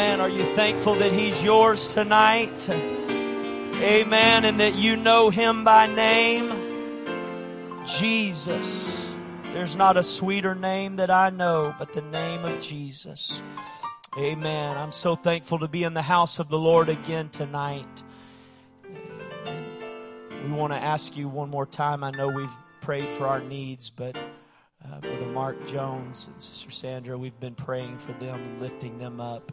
Amen. Are you thankful that He's yours tonight? Amen. And that you know Him by name? Jesus. There's not a sweeter name that I know but the name of Jesus. Amen. I'm so thankful to be in the house of the Lord again tonight. We want to ask you one more time. I know we've prayed for our needs, but uh, Brother Mark Jones and Sister Sandra, we've been praying for them and lifting them up.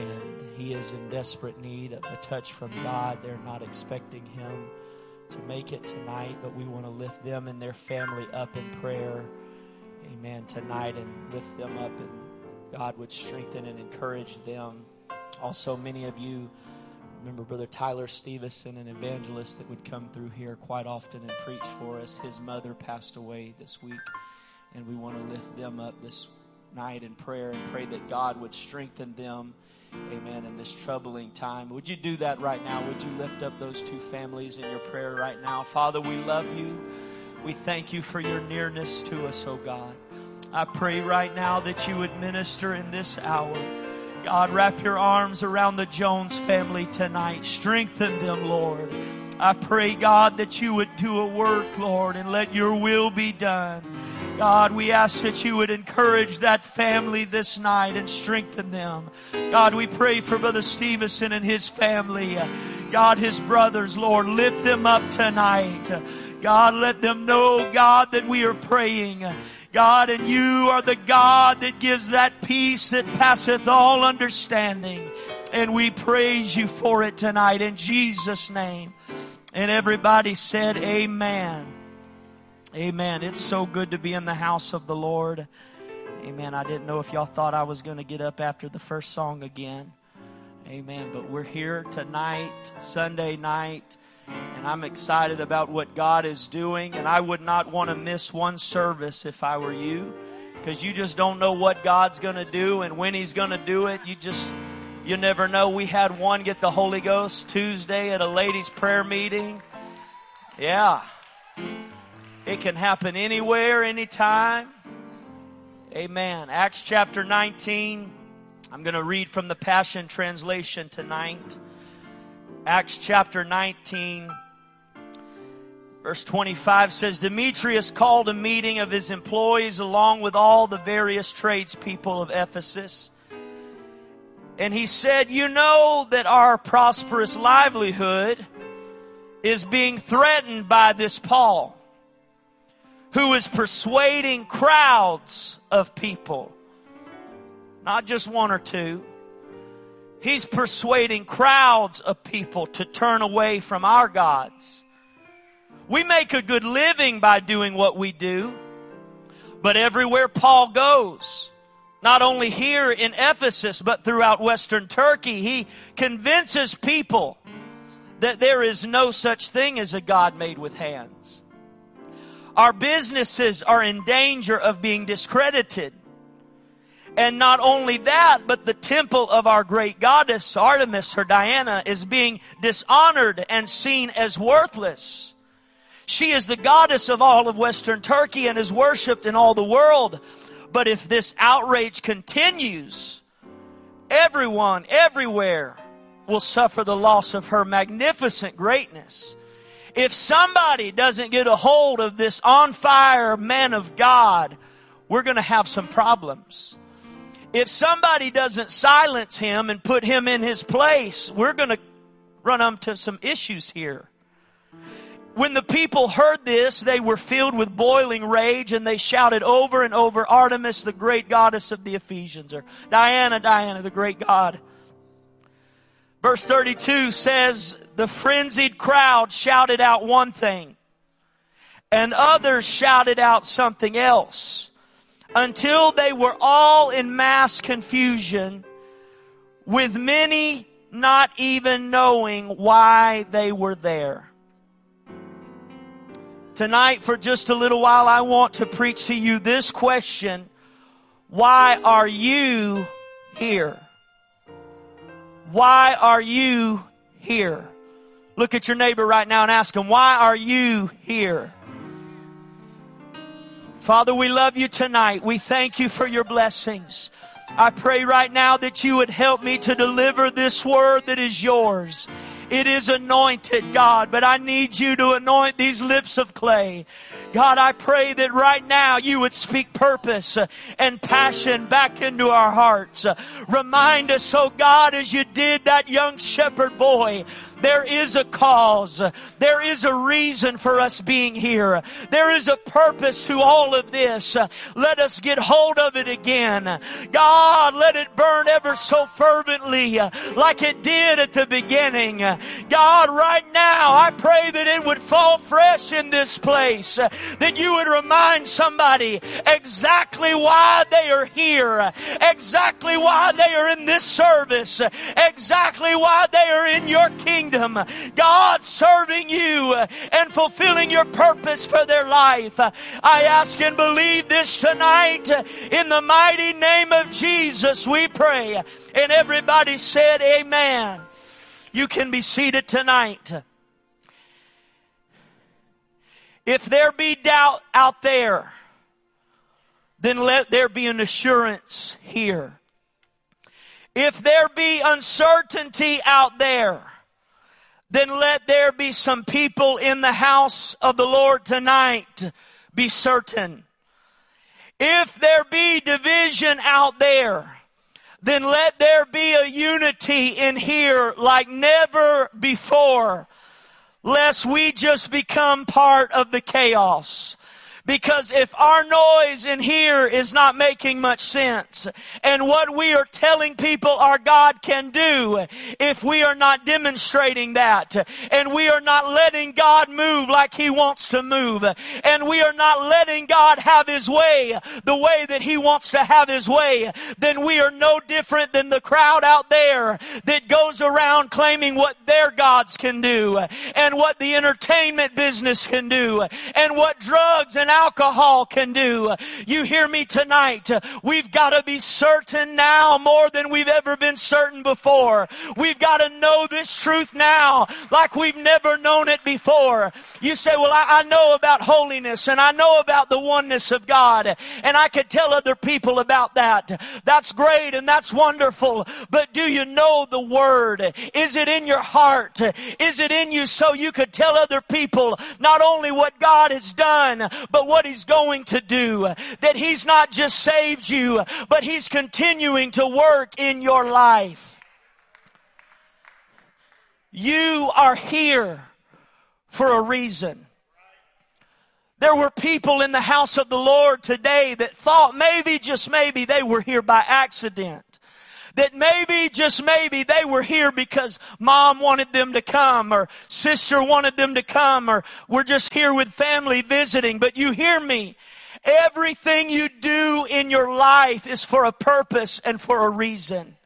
And he is in desperate need of a touch from God. They're not expecting him to make it tonight, but we want to lift them and their family up in prayer. Amen. Tonight and lift them up, and God would strengthen and encourage them. Also, many of you remember Brother Tyler Stevenson, an evangelist that would come through here quite often and preach for us. His mother passed away this week and we want to lift them up this night in prayer and pray that God would strengthen them. Amen. In this troubling time. Would you do that right now? Would you lift up those two families in your prayer right now? Father, we love you. We thank you for your nearness to us, oh God. I pray right now that you would minister in this hour. God, wrap your arms around the Jones family tonight. Strengthen them, Lord. I pray, God, that you would do a work, Lord, and let your will be done. God, we ask that you would encourage that family this night and strengthen them. God, we pray for Brother Stevenson and his family. God, his brothers, Lord, lift them up tonight. God, let them know, God, that we are praying. God, and you are the God that gives that peace that passeth all understanding. And we praise you for it tonight in Jesus' name. And everybody said, Amen. Amen. It's so good to be in the house of the Lord. Amen. I didn't know if y'all thought I was going to get up after the first song again. Amen. But we're here tonight, Sunday night, and I'm excited about what God is doing. And I would not want to miss one service if I were you, because you just don't know what God's going to do and when He's going to do it. You just, you never know. We had one get the Holy Ghost Tuesday at a ladies' prayer meeting. Yeah. It can happen anywhere, anytime. Amen. Acts chapter 19. I'm going to read from the Passion Translation tonight. Acts chapter 19, verse 25 says Demetrius called a meeting of his employees along with all the various tradespeople of Ephesus. And he said, You know that our prosperous livelihood is being threatened by this Paul who is persuading crowds of people. Not just one or two. He's persuading crowds of people to turn away from our gods. We make a good living by doing what we do, but everywhere Paul goes, not only here in Ephesus, but throughout Western Turkey, he convinces people that there is no such thing as a God made with hands. Our businesses are in danger of being discredited. And not only that, but the temple of our great goddess, Artemis or Diana, is being dishonored and seen as worthless. She is the goddess of all of Western Turkey and is worshiped in all the world. But if this outrage continues, everyone, everywhere will suffer the loss of her magnificent greatness. If somebody doesn't get a hold of this on fire man of God, we're going to have some problems. If somebody doesn't silence him and put him in his place, we're going to run into some issues here. When the people heard this, they were filled with boiling rage and they shouted over and over, Artemis, the great goddess of the Ephesians, or Diana, Diana, the great god. Verse 32 says, the frenzied crowd shouted out one thing and others shouted out something else until they were all in mass confusion with many not even knowing why they were there. Tonight, for just a little while, I want to preach to you this question. Why are you here? Why are you here? Look at your neighbor right now and ask him, why are you here? Father, we love you tonight. We thank you for your blessings. I pray right now that you would help me to deliver this word that is yours. It is anointed, God, but I need you to anoint these lips of clay. God, I pray that right now you would speak purpose uh, and passion back into our hearts. Uh, remind us, oh God, as you did that young shepherd boy, there is a cause. Uh, there is a reason for us being here. There is a purpose to all of this. Let us get hold of it again. God, let it burn ever so fervently like it did at the beginning. God, right now, I pray that it would fall fresh in this place. That you would remind somebody exactly why they are here. Exactly why they are in this service. Exactly why they are in your kingdom. God serving you and fulfilling your purpose for their life. I ask and believe this tonight in the mighty name of Jesus we pray. And everybody said amen. You can be seated tonight. If there be doubt out there, then let there be an assurance here. If there be uncertainty out there, then let there be some people in the house of the Lord tonight be certain. If there be division out there, then let there be a unity in here like never before, lest we just become part of the chaos. Because if our noise in here is not making much sense, and what we are telling people our God can do, if we are not demonstrating that, and we are not letting God move like He wants to move, and we are not letting God have His way the way that He wants to have His way, then we are no different than the crowd out there that goes around claiming what their gods can do, and what the entertainment business can do, and what drugs and alcohol can do. You hear me tonight? We've got to be certain now more than we've ever been certain before. We've got to know this truth now like we've never known it before. You say, well, I, I know about holiness and I know about the oneness of God and I could tell other people about that. That's great and that's wonderful. But do you know the word? Is it in your heart? Is it in you so you could tell other people not only what God has done, but what He's going to do. That He's not just saved you, but He's continuing to work in your life. You are here for a reason. There were people in the house of the Lord today that thought maybe, just maybe, they were here by accident that maybe, just maybe, they were here because mom wanted them to come or sister wanted them to come or we're just here with family visiting. But you hear me. Everything you do in your life is for a purpose and for a reason.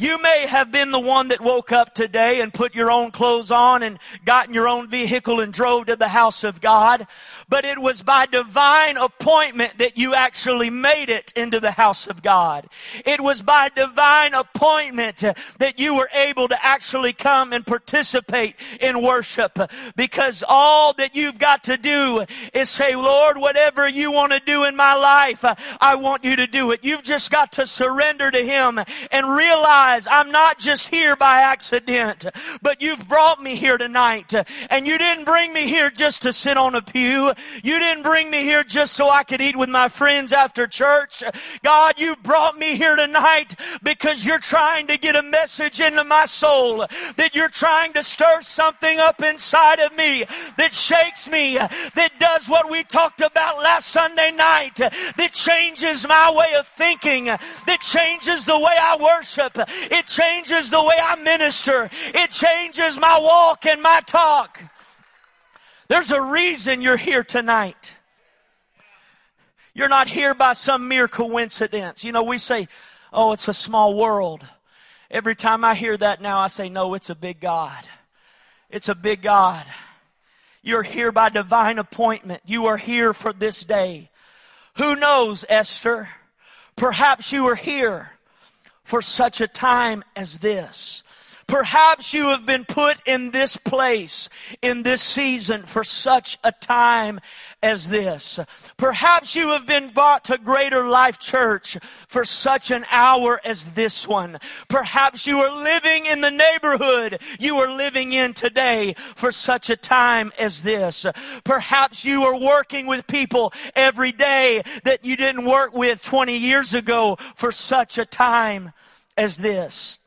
You may have been the one that woke up today and put your own clothes on and got in your own vehicle and drove to the house of God, but it was by divine appointment that you actually made it into the house of God. It was by divine appointment that you were able to actually come and participate in worship because all that you've got to do is say, Lord, whatever you want to do in my life, I want you to do it. You've just got to surrender to Him and realize realize I'm not just here by accident, but you've brought me here tonight. And you didn't bring me here just to sit on a pew. You didn't bring me here just so I could eat with my friends after church. God, you brought me here tonight because you're trying to get a message into my soul, that you're trying to stir something up inside of me that shakes me, that does what we talked about last Sunday night, that changes my way of thinking, that changes the way I worship, it changes the way I minister. It changes my walk and my talk. There's a reason you're here tonight. You're not here by some mere coincidence. You know, we say, oh, it's a small world. Every time I hear that now, I say, no, it's a big God. It's a big God. You're here by divine appointment. You are here for this day. Who knows, Esther? Perhaps you are here for such a time as this. Perhaps you have been put in this place, in this season for such a time as this. Perhaps you have been brought to Greater Life Church for such an hour as this one. Perhaps you are living in the neighborhood you are living in today for such a time as this. Perhaps you are working with people every day that you didn't work with 20 years ago for such a time as this.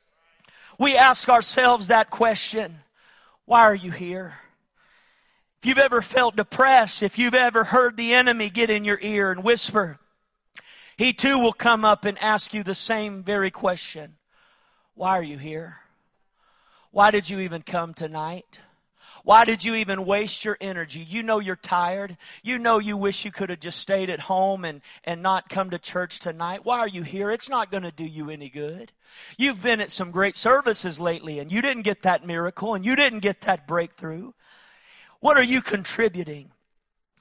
We ask ourselves that question. Why are you here? If you've ever felt depressed, if you've ever heard the enemy get in your ear and whisper, he too will come up and ask you the same very question. Why are you here? Why did you even come tonight? Why did you even waste your energy? You know you're tired. You know you wish you could have just stayed at home and, and not come to church tonight. Why are you here? It's not going to do you any good. You've been at some great services lately and you didn't get that miracle and you didn't get that breakthrough. What are you contributing?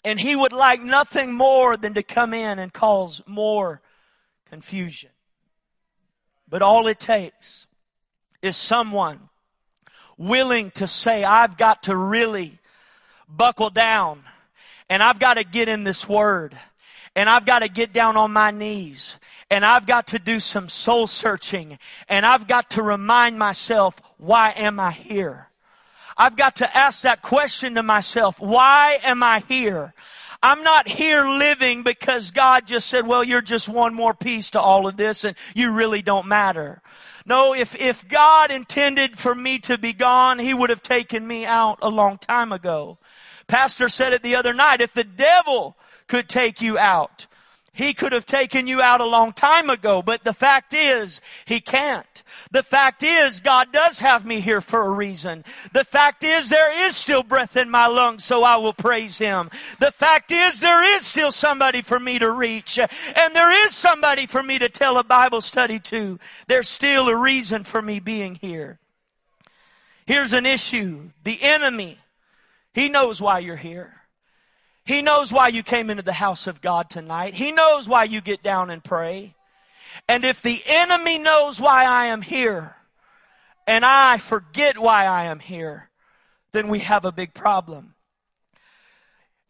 And he would like nothing more than to come in and cause more confusion. But all it takes is someone willing to say, I've got to really buckle down and I've got to get in this word and I've got to get down on my knees and I've got to do some soul searching and I've got to remind myself, why am I here? I've got to ask that question to myself. Why am I here? I'm not here living because God just said, well, you're just one more piece to all of this and you really don't matter. No, if, if God intended for me to be gone, He would have taken me out a long time ago. Pastor said it the other night. If the devil could take you out, he could have taken you out a long time ago, but the fact is, He can't. The fact is, God does have me here for a reason. The fact is, there is still breath in my lungs, so I will praise Him. The fact is, there is still somebody for me to reach, and there is somebody for me to tell a Bible study to. There's still a reason for me being here. Here's an issue. The enemy, he knows why you're here. He knows why you came into the house of God tonight. He knows why you get down and pray. And if the enemy knows why I am here, and I forget why I am here, then we have a big problem.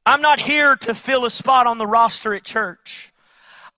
I'm not here to fill a spot on the roster at church.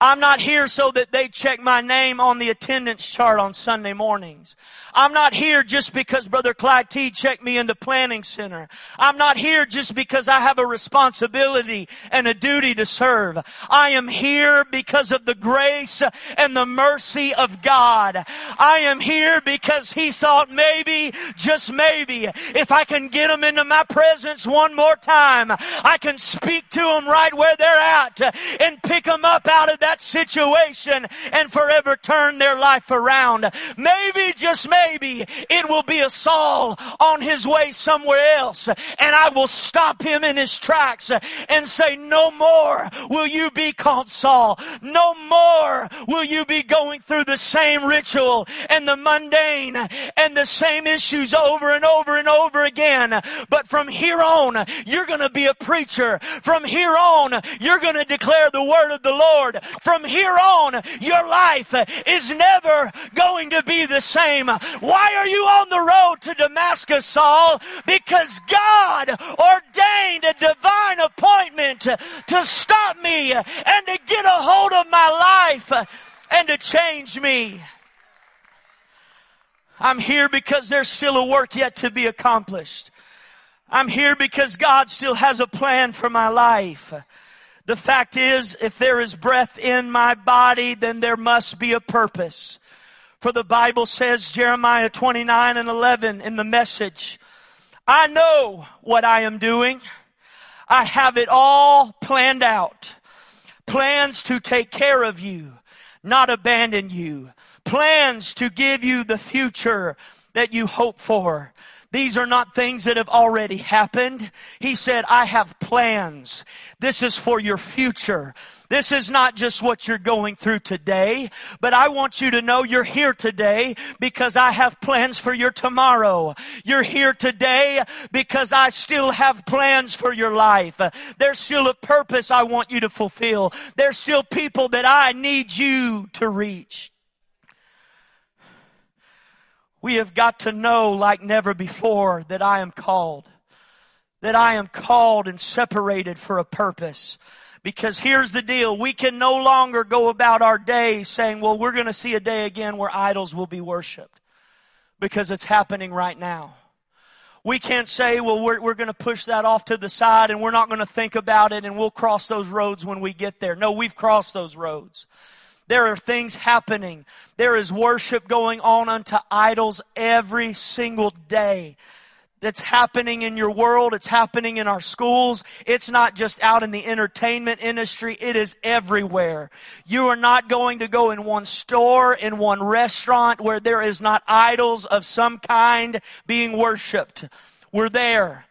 I'm not here so that they check my name on the attendance chart on Sunday mornings. I'm not here just because Brother Clyde T checked me into planning center. I'm not here just because I have a responsibility and a duty to serve. I am here because of the grace and the mercy of God. I am here because He thought maybe, just maybe, if I can get them into my presence one more time, I can speak to them right where they're at and pick them up out of that situation and forever turn their life around. Maybe, just maybe, it will be a Saul on his way somewhere else and I will stop him in his tracks and say, no more will you be called Saul. No more will you be going through the same ritual and the mundane and the same issues over and over and over again. But from here on, you're going to be a preacher. From here on, you're going to declare the word of the Lord. From here on, your life is never going to be the same. Why are you on the road to Damascus, Saul? Because God ordained a divine appointment to stop me and to get a hold of my life and to change me. I'm here because there's still a work yet to be accomplished. I'm here because God still has a plan for my life. The fact is, if there is breath in my body, then there must be a purpose. For the Bible says, Jeremiah 29 and 11 in the message, I know what I am doing. I have it all planned out. Plans to take care of you, not abandon you. Plans to give you the future that you hope for. These are not things that have already happened. He said, I have plans. This is for your future. This is not just what you're going through today, but I want you to know you're here today because I have plans for your tomorrow. You're here today because I still have plans for your life. There's still a purpose I want you to fulfill. There's still people that I need you to reach. We have got to know like never before that I am called. That I am called and separated for a purpose. Because here's the deal. We can no longer go about our day saying, well, we're going to see a day again where idols will be worshiped. Because it's happening right now. We can't say, well, we're, we're going to push that off to the side and we're not going to think about it and we'll cross those roads when we get there. No, we've crossed those roads. There are things happening. There is worship going on unto idols every single day that's happening in your world. It's happening in our schools. It's not just out in the entertainment industry. It is everywhere. You are not going to go in one store, in one restaurant where there is not idols of some kind being worshiped. We're there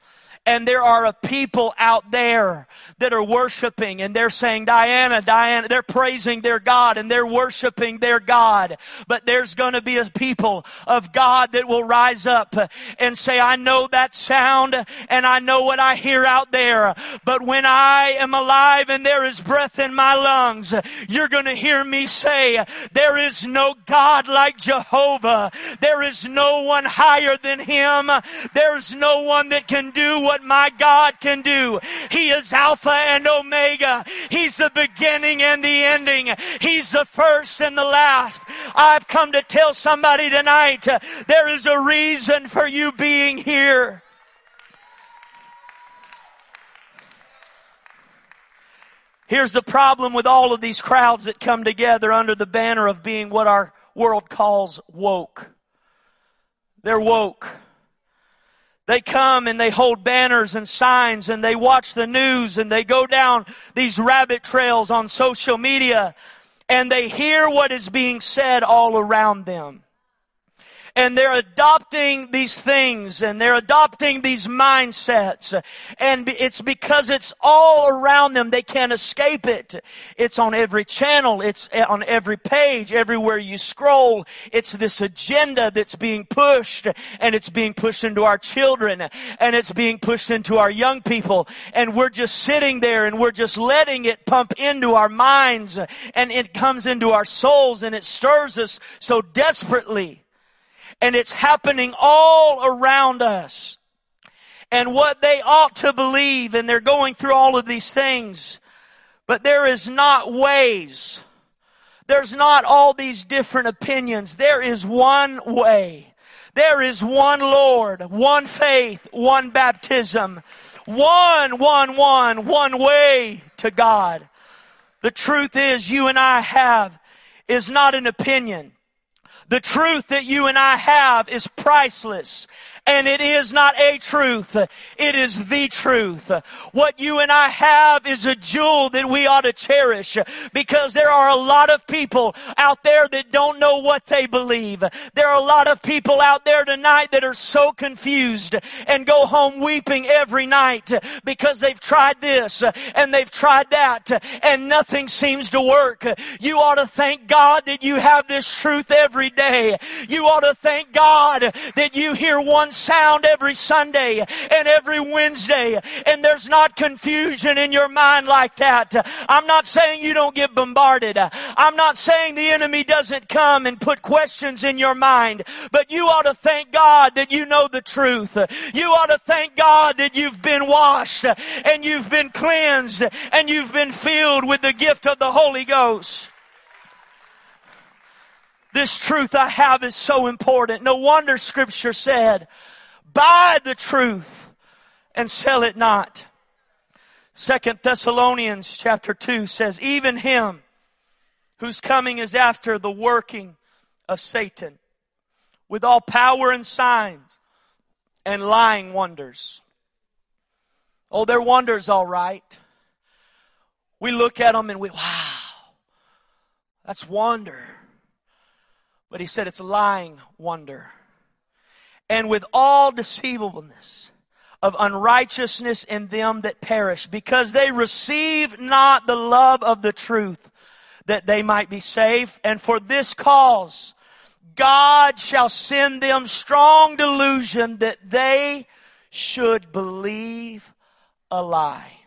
and there are a people out there that are worshiping and they're saying, Diana, Diana, they're praising their God and they're worshiping their God. But there's gonna be a people of God that will rise up and say, I know that sound and I know what I hear out there. But when I am alive and there is breath in my lungs, you're gonna hear me say, there is no God like Jehovah. There is no one higher than Him. There's no one that can do what what my God can do. He is Alpha and Omega. He's the beginning and the ending. He's the first and the last. I've come to tell somebody tonight, uh, there is a reason for you being here. Here's the problem with all of these crowds that come together under the banner of being what our world calls woke. They're woke. They come and they hold banners and signs and they watch the news and they go down these rabbit trails on social media and they hear what is being said all around them and they're adopting these things and they're adopting these mindsets. And it's because it's all around them. They can't escape it. It's on every channel. It's eh, on every page, everywhere you scroll. It's this agenda that's being pushed and it's being pushed into our children and it's being pushed into our young people. And we're just sitting there and we're just letting it pump into our minds and it comes into our souls and it stirs us so desperately and it's happening all around us. And what they ought to believe, and they're going through all of these things, but there is not ways. There's not all these different opinions. There is one way. There is one Lord, one faith, one baptism, one, one, one, one way to God. The truth is you and I have is not an opinion. The truth that you and I have is priceless. And it is not a truth. It is the truth. What you and I have is a jewel that we ought to cherish because there are a lot of people out there that don't know what they believe. There are a lot of people out there tonight that are so confused and go home weeping every night because they've tried this and they've tried that and nothing seems to work. You ought to thank God that you have this truth every day. You ought to thank God that you hear one sound every Sunday and every Wednesday and there's not confusion in your mind like that. I'm not saying you don't get bombarded. I'm not saying the enemy doesn't come and put questions in your mind, but you ought to thank God that you know the truth. You ought to thank God that you've been washed and you've been cleansed and you've been filled with the gift of the Holy Ghost. This truth I have is so important. No wonder scripture said, buy the truth and sell it not. Second Thessalonians chapter 2 says, even him whose coming is after the working of Satan with all power and signs and lying wonders. Oh, they're wonders, all right. We look at them and we, wow, that's wonder. But he said it's lying wonder and with all deceivableness of unrighteousness in them that perish, because they receive not the love of the truth, that they might be saved. And for this cause, God shall send them strong delusion that they should believe a lie.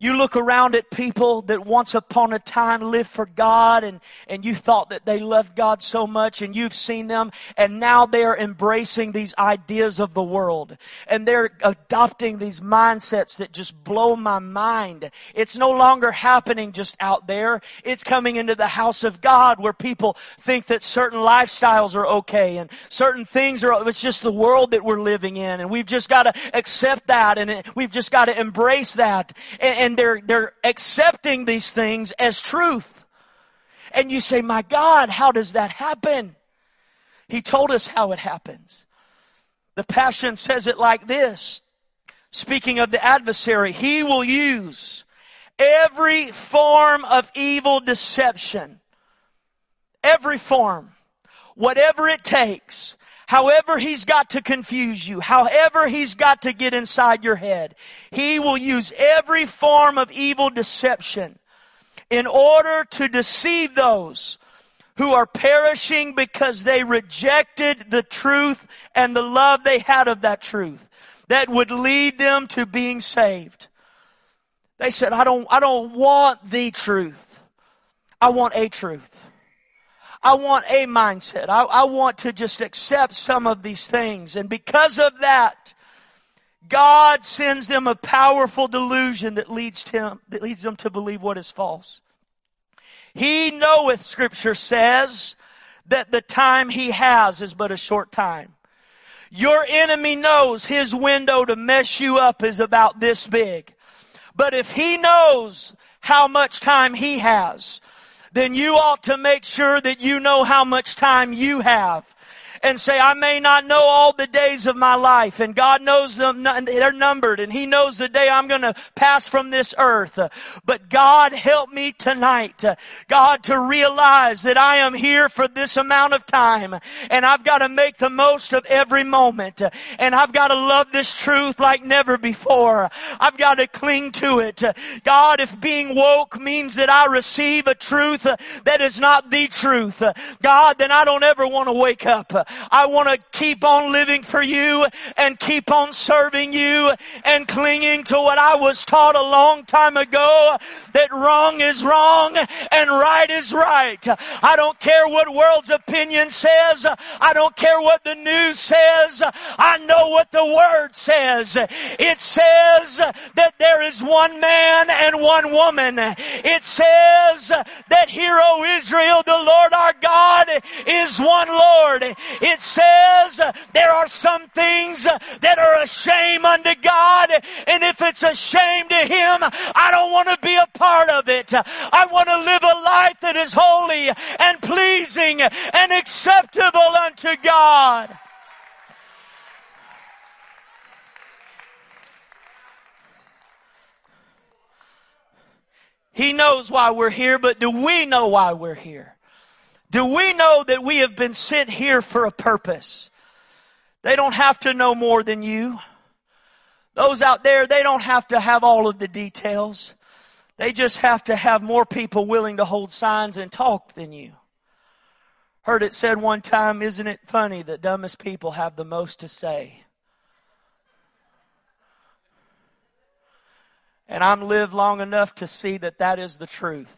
You look around at people that once upon a time lived for God and, and you thought that they loved God so much and you've seen them and now they're embracing these ideas of the world and they're adopting these mindsets that just blow my mind. It's no longer happening just out there. It's coming into the house of God where people think that certain lifestyles are okay and certain things are, it's just the world that we're living in and we've just got to accept that and we've just got to embrace that. And, and they're, they're accepting these things as truth. And you say, my God, how does that happen? He told us how it happens. The Passion says it like this. Speaking of the adversary, he will use every form of evil deception. Every form. Whatever it takes However he's got to confuse you, however he's got to get inside your head, he will use every form of evil deception in order to deceive those who are perishing because they rejected the truth and the love they had of that truth that would lead them to being saved. They said, I don't, I don't want the truth. I want a truth. I want a mindset. I, I want to just accept some of these things. And because of that, God sends them a powerful delusion that leads him, that leads them to believe what is false. He knoweth, scripture says, that the time he has is but a short time. Your enemy knows his window to mess you up is about this big. But if he knows how much time he has, then you ought to make sure that you know how much time you have and say, I may not know all the days of my life and God knows them, they're numbered and He knows the day I'm going to pass from this earth. But God help me tonight, God, to realize that I am here for this amount of time and I've got to make the most of every moment and I've got to love this truth like never before. I've got to cling to it. God, if being woke means that I receive a truth that is not the truth, God, then I don't ever want to wake up. I want to keep on living for you and keep on serving you and clinging to what I was taught a long time ago that wrong is wrong and right is right. I don't care what world's opinion says. I don't care what the news says. I know what the word says. It says that there is one man and one woman. It says that hero Israel, the Lord our God, is one Lord. It says there are some things that are a shame unto God, and if it's a shame to Him, I don't want to be a part of it. I want to live a life that is holy and pleasing and acceptable unto God. He knows why we're here, but do we know why we're here? Do we know that we have been sent here for a purpose? They don't have to know more than you. Those out there, they don't have to have all of the details. They just have to have more people willing to hold signs and talk than you. Heard it said one time, isn't it funny that dumbest people have the most to say? And I'm lived long enough to see that that is the truth.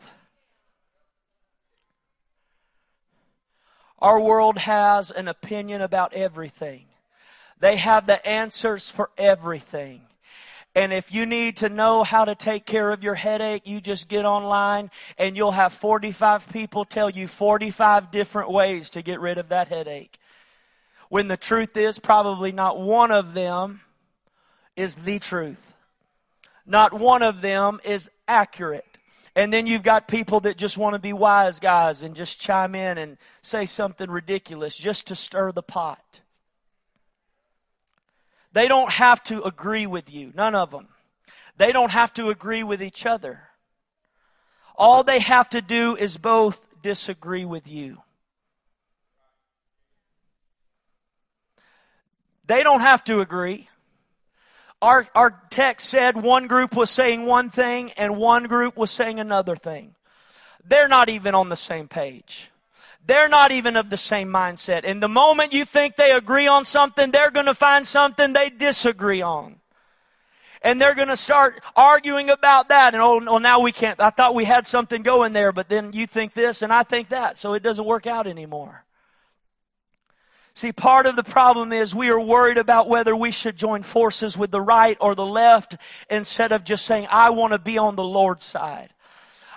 Our world has an opinion about everything. They have the answers for everything. And if you need to know how to take care of your headache, you just get online and you'll have 45 people tell you 45 different ways to get rid of that headache. When the truth is probably not one of them is the truth. Not one of them is accurate. And then you've got people that just want to be wise guys and just chime in and say something ridiculous just to stir the pot. They don't have to agree with you. None of them. They don't have to agree with each other. All they have to do is both disagree with you. They don't have to agree. Our, our text said one group was saying one thing and one group was saying another thing. They're not even on the same page. They're not even of the same mindset. And the moment you think they agree on something, they're going to find something they disagree on. And they're going to start arguing about that. And oh, well, now we can't. I thought we had something going there, but then you think this and I think that. So it doesn't work out anymore. See, part of the problem is we are worried about whether we should join forces with the right or the left instead of just saying, I want to be on the Lord's side.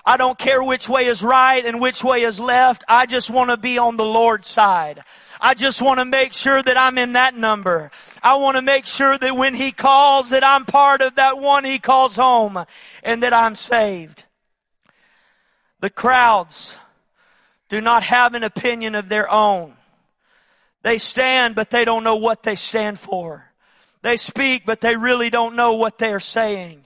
I don't care which way is right and which way is left. I just want to be on the Lord's side. I just want to make sure that I'm in that number. I want to make sure that when He calls that I'm part of that one He calls home and that I'm saved. The crowds do not have an opinion of their own. They stand, but they don't know what they stand for. They speak, but they really don't know what they are saying.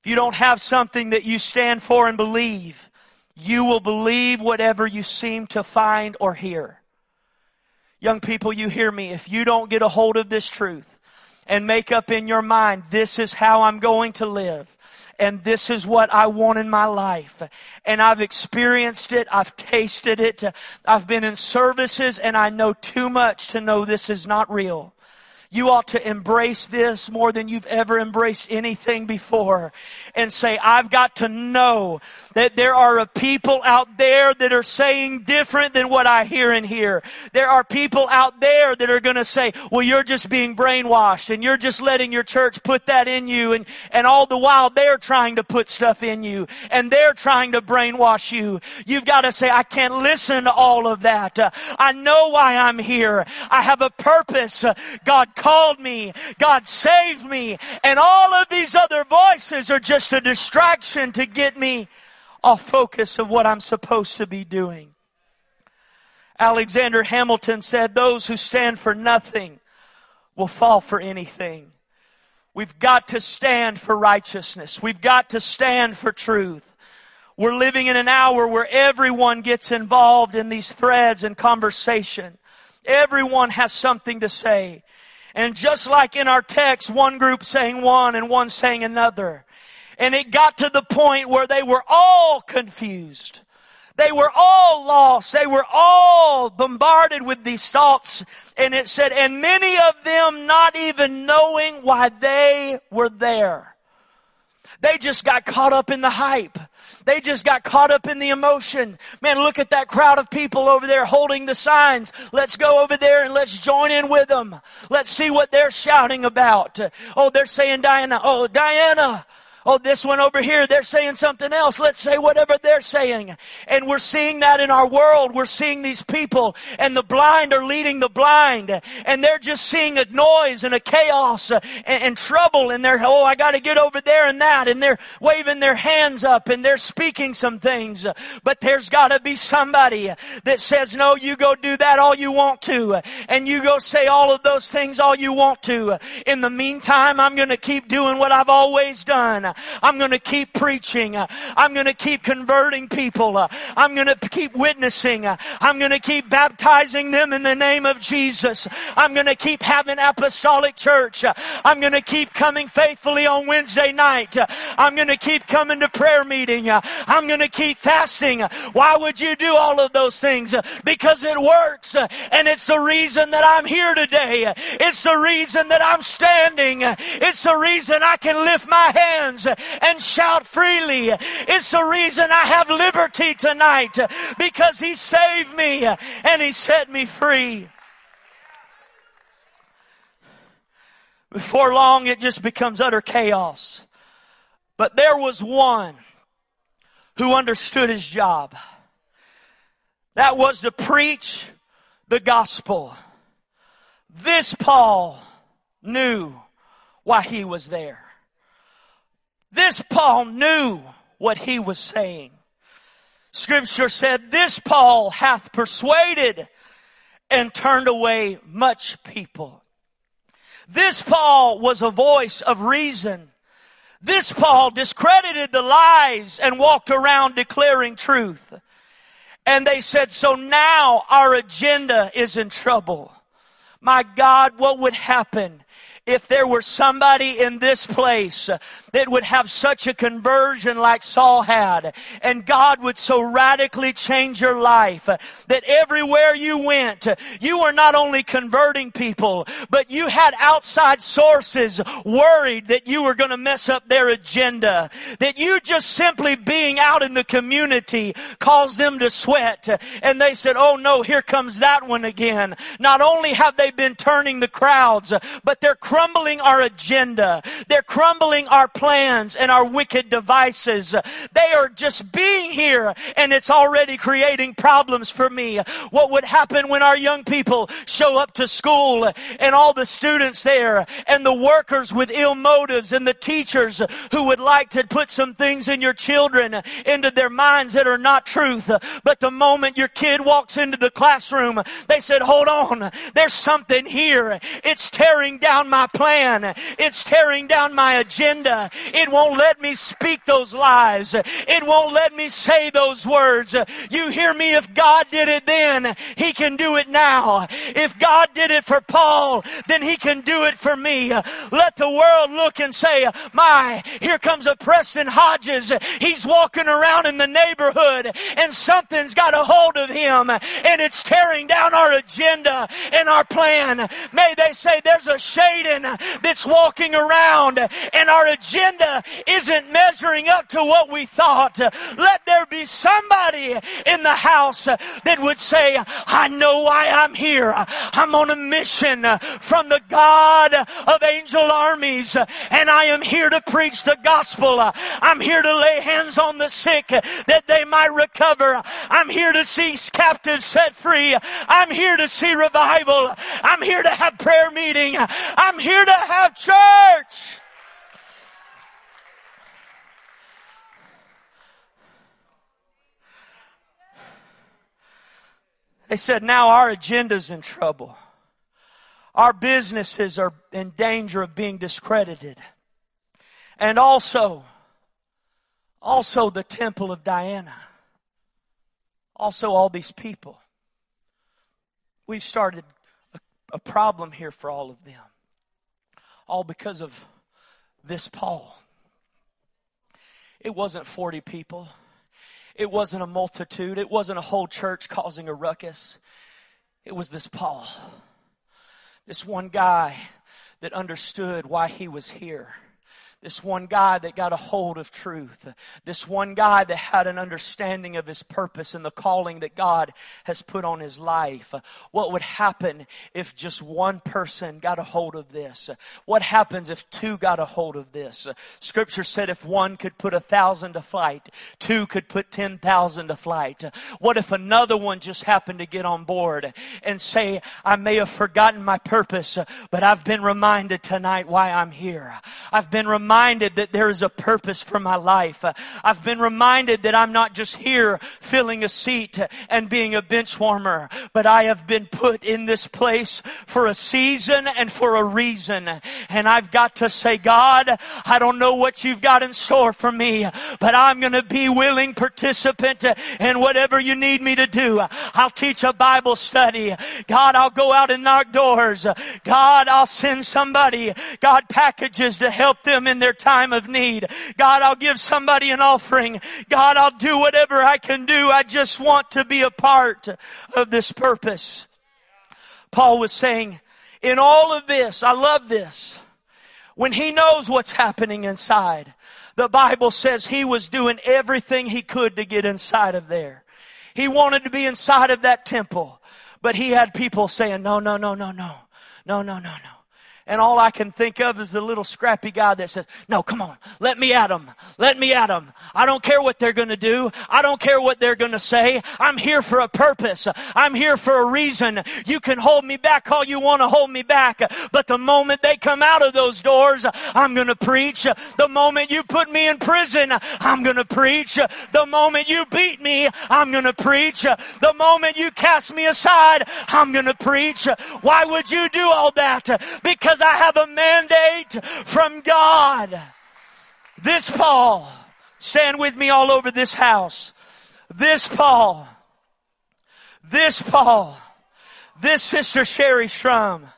If you don't have something that you stand for and believe, you will believe whatever you seem to find or hear. Young people, you hear me. If you don't get a hold of this truth and make up in your mind, this is how I'm going to live, and this is what I want in my life. And I've experienced it. I've tasted it. I've been in services and I know too much to know this is not real. You ought to embrace this more than you've ever embraced anything before and say, I've got to know that there are a people out there that are saying different than what I hear and hear. There are people out there that are going to say, well, you're just being brainwashed and you're just letting your church put that in you. And, and all the while they're trying to put stuff in you and they're trying to brainwash you. You've got to say, I can't listen to all of that. Uh, I know why I'm here. I have a purpose. Uh, God called me. God saved me. And all of these other voices are just a distraction to get me off focus of what I'm supposed to be doing. Alexander Hamilton said, those who stand for nothing will fall for anything. We've got to stand for righteousness. We've got to stand for truth. We're living in an hour where everyone gets involved in these threads and conversation. Everyone has something to say. And just like in our text, one group saying one and one saying another. And it got to the point where they were all confused. They were all lost. They were all bombarded with these thoughts. And it said, and many of them not even knowing why they were there. They just got caught up in the hype. They just got caught up in the emotion. Man, look at that crowd of people over there holding the signs. Let's go over there and let's join in with them. Let's see what they're shouting about. Oh, they're saying Diana. Oh, Diana. Oh, this one over here, they're saying something else. Let's say whatever they're saying. And we're seeing that in our world. We're seeing these people and the blind are leading the blind and they're just seeing a noise and a chaos and, and trouble and they're, oh, I gotta get over there and that and they're waving their hands up and they're speaking some things. But there's gotta be somebody that says, no, you go do that all you want to and you go say all of those things all you want to. In the meantime, I'm gonna keep doing what I've always done. I'm going to keep preaching. I'm going to keep converting people. I'm going to keep witnessing. I'm going to keep baptizing them in the name of Jesus. I'm going to keep having apostolic church. I'm going to keep coming faithfully on Wednesday night. I'm going to keep coming to prayer meeting. I'm going to keep fasting. Why would you do all of those things? Because it works. And it's the reason that I'm here today. It's the reason that I'm standing. It's the reason I can lift my hands and shout freely. It's the reason I have liberty tonight because He saved me and He set me free. Before long, it just becomes utter chaos. But there was one who understood his job. That was to preach the gospel. This Paul knew why he was there. This Paul knew what he was saying. Scripture said, this Paul hath persuaded and turned away much people. This Paul was a voice of reason. This Paul discredited the lies and walked around declaring truth. And they said, so now our agenda is in trouble. My God, what would happen if there were somebody in this place that would have such a conversion like Saul had, and God would so radically change your life that everywhere you went, you were not only converting people, but you had outside sources worried that you were going to mess up their agenda, that you just simply being out in the community caused them to sweat, and they said, oh no, here comes that one again. Not only have they been turning the crowds, but they're crumbling our agenda. They're crumbling our plans and our wicked devices. They are just being here and it's already creating problems for me. What would happen when our young people show up to school and all the students there and the workers with ill motives and the teachers who would like to put some things in your children into their minds that are not truth. But the moment your kid walks into the classroom, they said, hold on, there's something here. It's tearing down my plan. It's tearing down my agenda. It won't let me speak those lies. It won't let me say those words. You hear me? If God did it then, He can do it now. If God did it for Paul, then He can do it for me. Let the world look and say, my, here comes a Preston Hodges. He's walking around in the neighborhood and something's got a hold of him and it's tearing down our agenda and our plan. May they say there's a That's walking around and our agenda isn't measuring up to what we thought. Let there be somebody in the house that would say, I know why I'm here. I'm on a mission from the God of angel armies and I am here to preach the gospel. I'm here to lay hands on the sick that they might recover. I'm here to see captives set free. I'm here to see revival. I'm here to have prayer meeting. I'm here to have church. They said, now our agenda's in trouble. Our businesses are in danger of being discredited. And also, also the temple of Diana. Also all these people. We've started a, a problem here for all of them. All because of this Paul. It wasn't 40 people. It wasn't a multitude. It wasn't a whole church causing a ruckus. It was this Paul. This one guy that understood why he was here this one guy that got a hold of truth. This one guy that had an understanding of his purpose and the calling that God has put on his life. What would happen if just one person got a hold of this? What happens if two got a hold of this? Scripture said if one could put a thousand to flight, two could put ten thousand to flight. What if another one just happened to get on board and say, I may have forgotten my purpose, but I've been reminded tonight why I'm here. I've been reminded reminded that there is a purpose for my life. I've been reminded that I'm not just here filling a seat and being a bench warmer, but I have been put in this place for a season and for a reason. And I've got to say, God, I don't know what you've got in store for me, but I'm going to be willing participant in whatever you need me to do. I'll teach a Bible study. God, I'll go out and knock doors. God, I'll send somebody, God, packages to help them in their their time of need. God, I'll give somebody an offering. God, I'll do whatever I can do. I just want to be a part of this purpose. Paul was saying, in all of this, I love this. When he knows what's happening inside, the Bible says he was doing everything he could to get inside of there. He wanted to be inside of that temple, but he had people saying, no, no, no, no, no, no, no, no, no. And all I can think of is the little scrappy guy that says, no, come on, let me at them. Let me at them. I don't care what they're going to do. I don't care what they're going to say. I'm here for a purpose. I'm here for a reason. You can hold me back all you want to hold me back. But the moment they come out of those doors, I'm going to preach. The moment you put me in prison, I'm going to preach. The moment you beat me, I'm going to preach. The moment you cast me aside, I'm going to preach. Why would you do all that? Because because I have a mandate from God. This Paul, stand with me all over this house. This Paul, this Paul, this Sister Sherry Shrum,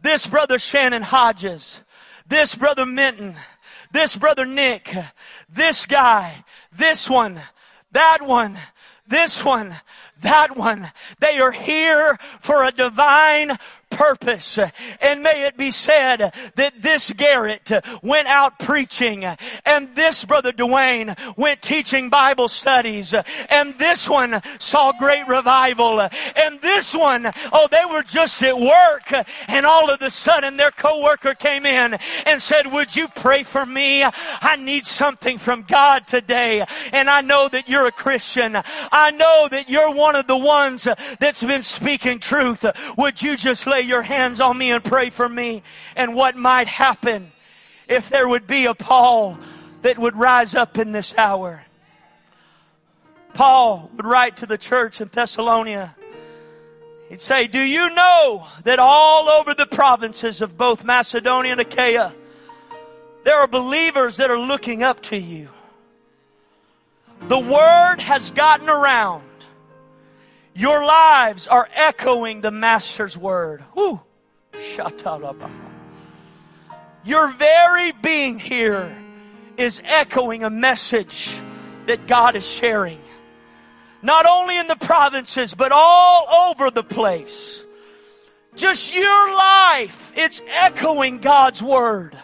this brother Shannon Hodges, this brother Minton, this brother Nick, this guy, this one, that one, this one, that one. They are here for a divine purpose. And may it be said that this Garrett went out preaching and this brother Dwayne went teaching Bible studies and this one saw great revival and this one, oh, they were just at work and all of a sudden their coworker came in and said, would you pray for me? I need something from God today. And I know that you're a Christian. I know that you're one of the ones that's been speaking truth. Would you just lay your hands on me and pray for me. And what might happen if there would be a Paul that would rise up in this hour. Paul would write to the church in Thessalonica. He'd say, Do you know that all over the provinces of both Macedonia and Achaia, there are believers that are looking up to you? The word has gotten around your lives are echoing the Master's word. Whew. Your very being here is echoing a message that God is sharing. Not only in the provinces, but all over the place. Just your life, it's echoing God's word.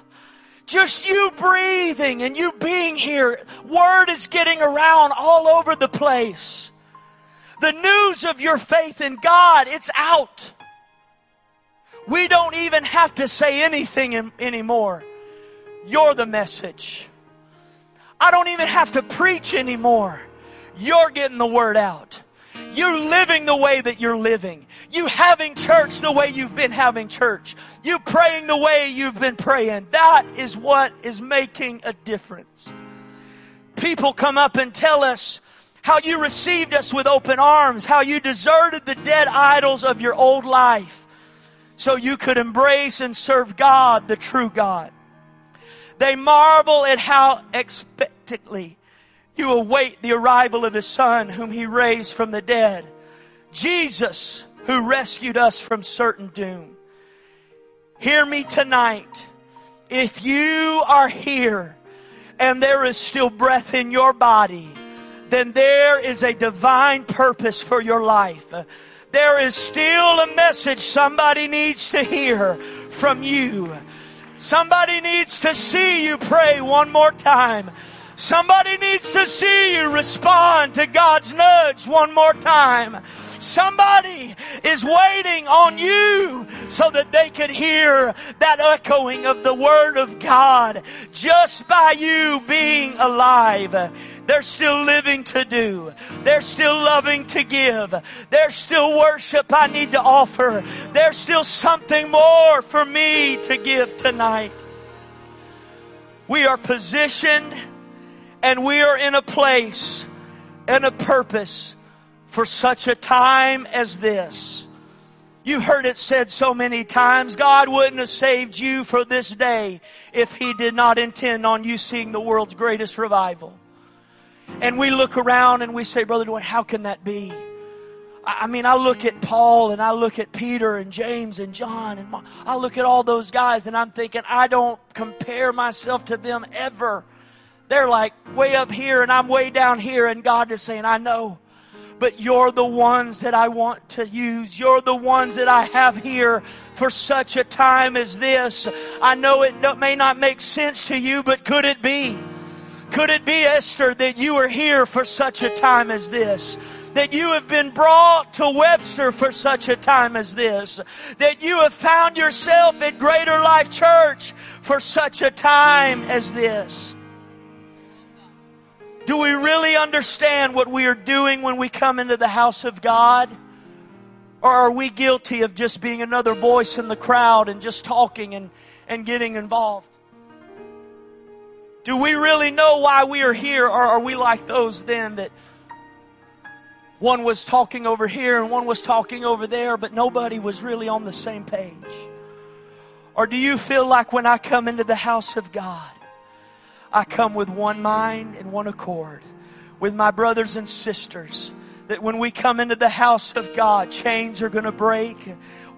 Just you breathing and you being here, word is getting around all over the place. The news of your faith in God, it's out. We don't even have to say anything in, anymore. You're the message. I don't even have to preach anymore. You're getting the word out. You're living the way that you're living. You having church the way you've been having church. You praying the way you've been praying. That is what is making a difference. People come up and tell us, how you received us with open arms, how you deserted the dead idols of your old life so you could embrace and serve God, the true God. They marvel at how expectantly you await the arrival of His Son, whom He raised from the dead. Jesus, who rescued us from certain doom. Hear me tonight. If you are here and there is still breath in your body, then there is a divine purpose for your life. There is still a message somebody needs to hear from you. Somebody needs to see you pray one more time. Somebody needs to see you respond to God's nudge one more time. Somebody is waiting on you so that they could hear that echoing of the Word of God just by you being alive. There's still living to do. There's still loving to give. There's still worship I need to offer. There's still something more for me to give tonight. We are positioned and we are in a place and a purpose for such a time as this. You've heard it said so many times, God wouldn't have saved you for this day if He did not intend on you seeing the world's greatest revival. And we look around and we say, Brother Dwayne, how can that be? I mean, I look at Paul and I look at Peter and James and John and I look at all those guys and I'm thinking, I don't compare myself to them ever. They're like way up here and I'm way down here and God is saying, I know. But you're the ones that I want to use. You're the ones that I have here for such a time as this. I know it may not make sense to you, but could it be? Could it be, Esther, that you are here for such a time as this? That you have been brought to Webster for such a time as this? That you have found yourself at Greater Life Church for such a time as this? Do we really understand what we are doing when we come into the house of God? Or are we guilty of just being another voice in the crowd and just talking and, and getting involved? Do we really know why we are here, or are we like those then that one was talking over here and one was talking over there, but nobody was really on the same page? Or do you feel like when I come into the house of God, I come with one mind and one accord with my brothers and sisters? That when we come into the house of God, chains are going to break,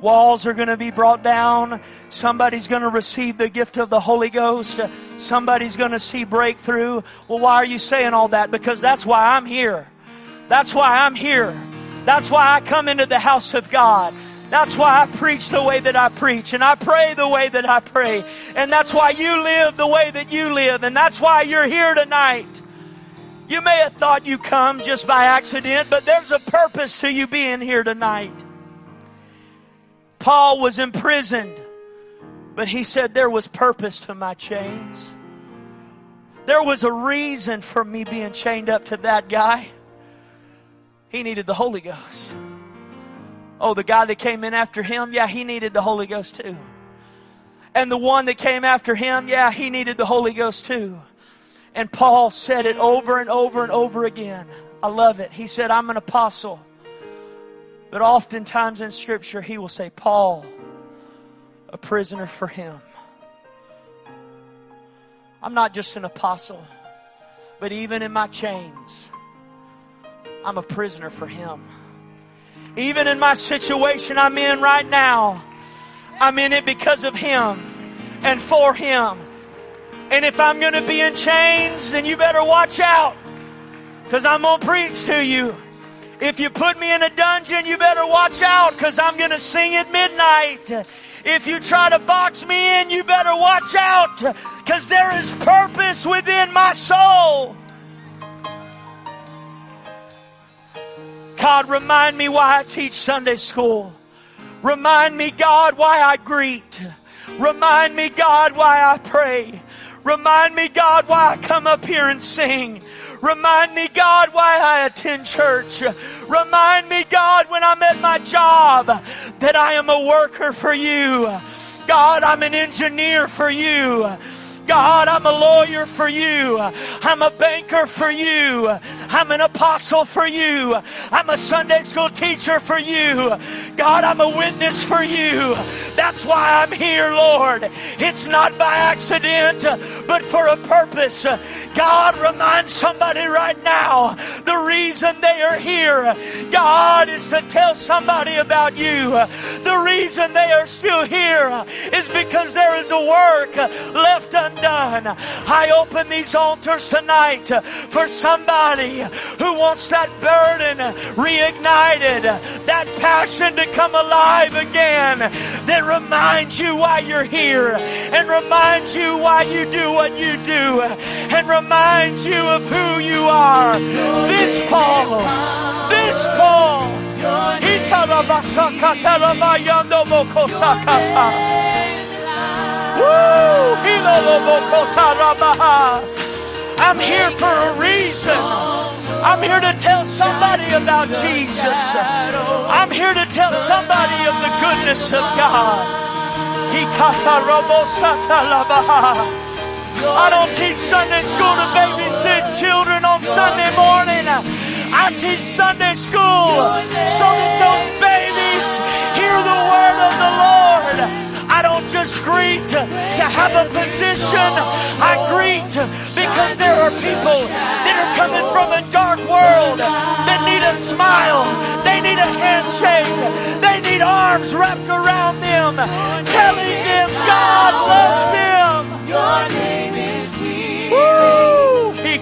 Walls are going to be brought down. Somebody's going to receive the gift of the Holy Ghost. Somebody's going to see breakthrough. Well, why are you saying all that? Because that's why I'm here. That's why I'm here. That's why I come into the house of God. That's why I preach the way that I preach and I pray the way that I pray. And that's why you live the way that you live. And that's why you're here tonight. You may have thought you come just by accident, but there's a purpose to you being here tonight. Paul was imprisoned, but he said there was purpose to my chains. There was a reason for me being chained up to that guy. He needed the Holy Ghost. Oh, the guy that came in after him, yeah, he needed the Holy Ghost too. And the one that came after him, yeah, he needed the Holy Ghost too. And Paul said it over and over and over again. I love it. He said, I'm an apostle. But oftentimes in Scripture, he will say, Paul, a prisoner for him. I'm not just an apostle, but even in my chains, I'm a prisoner for him. Even in my situation I'm in right now, I'm in it because of him and for him. And if I'm going to be in chains, then you better watch out because I'm going to preach to you. If you put me in a dungeon, you better watch out because I'm going to sing at midnight. If you try to box me in, you better watch out because there is purpose within my soul. God, remind me why I teach Sunday school. Remind me, God, why I greet. Remind me, God, why I pray. Remind me, God, why I come up here and sing. Remind me, God, why I attend church. Remind me, God, when I'm at my job, that I am a worker for you. God, I'm an engineer for you. God, I'm a lawyer for you. I'm a banker for you. I'm an apostle for you. I'm a Sunday school teacher for you. God, I'm a witness for you. That's why I'm here, Lord. It's not by accident, but for a purpose. God, remind somebody right now the reason they are here. God is to tell somebody about you. The reason they are still here is because there is a work left undone. I open these altars tonight for somebody who wants that burden reignited, that passion to come alive again, that reminds you why you're here and reminds you why you do what you do and reminds you of who you are. This Paul, this Paul. I'm here for a reason. I'm here to tell somebody about Jesus. I'm here to tell somebody of the goodness of God. I don't teach Sunday school to babysit children on Sunday morning. I teach Sunday school so that those babies hear the word of the Lord. I don't just greet to have a position. I greet because there are people that are coming from a dark world that need a smile. They need a handshake. They need arms wrapped around them, telling them God loves them. Your name is. Woo! He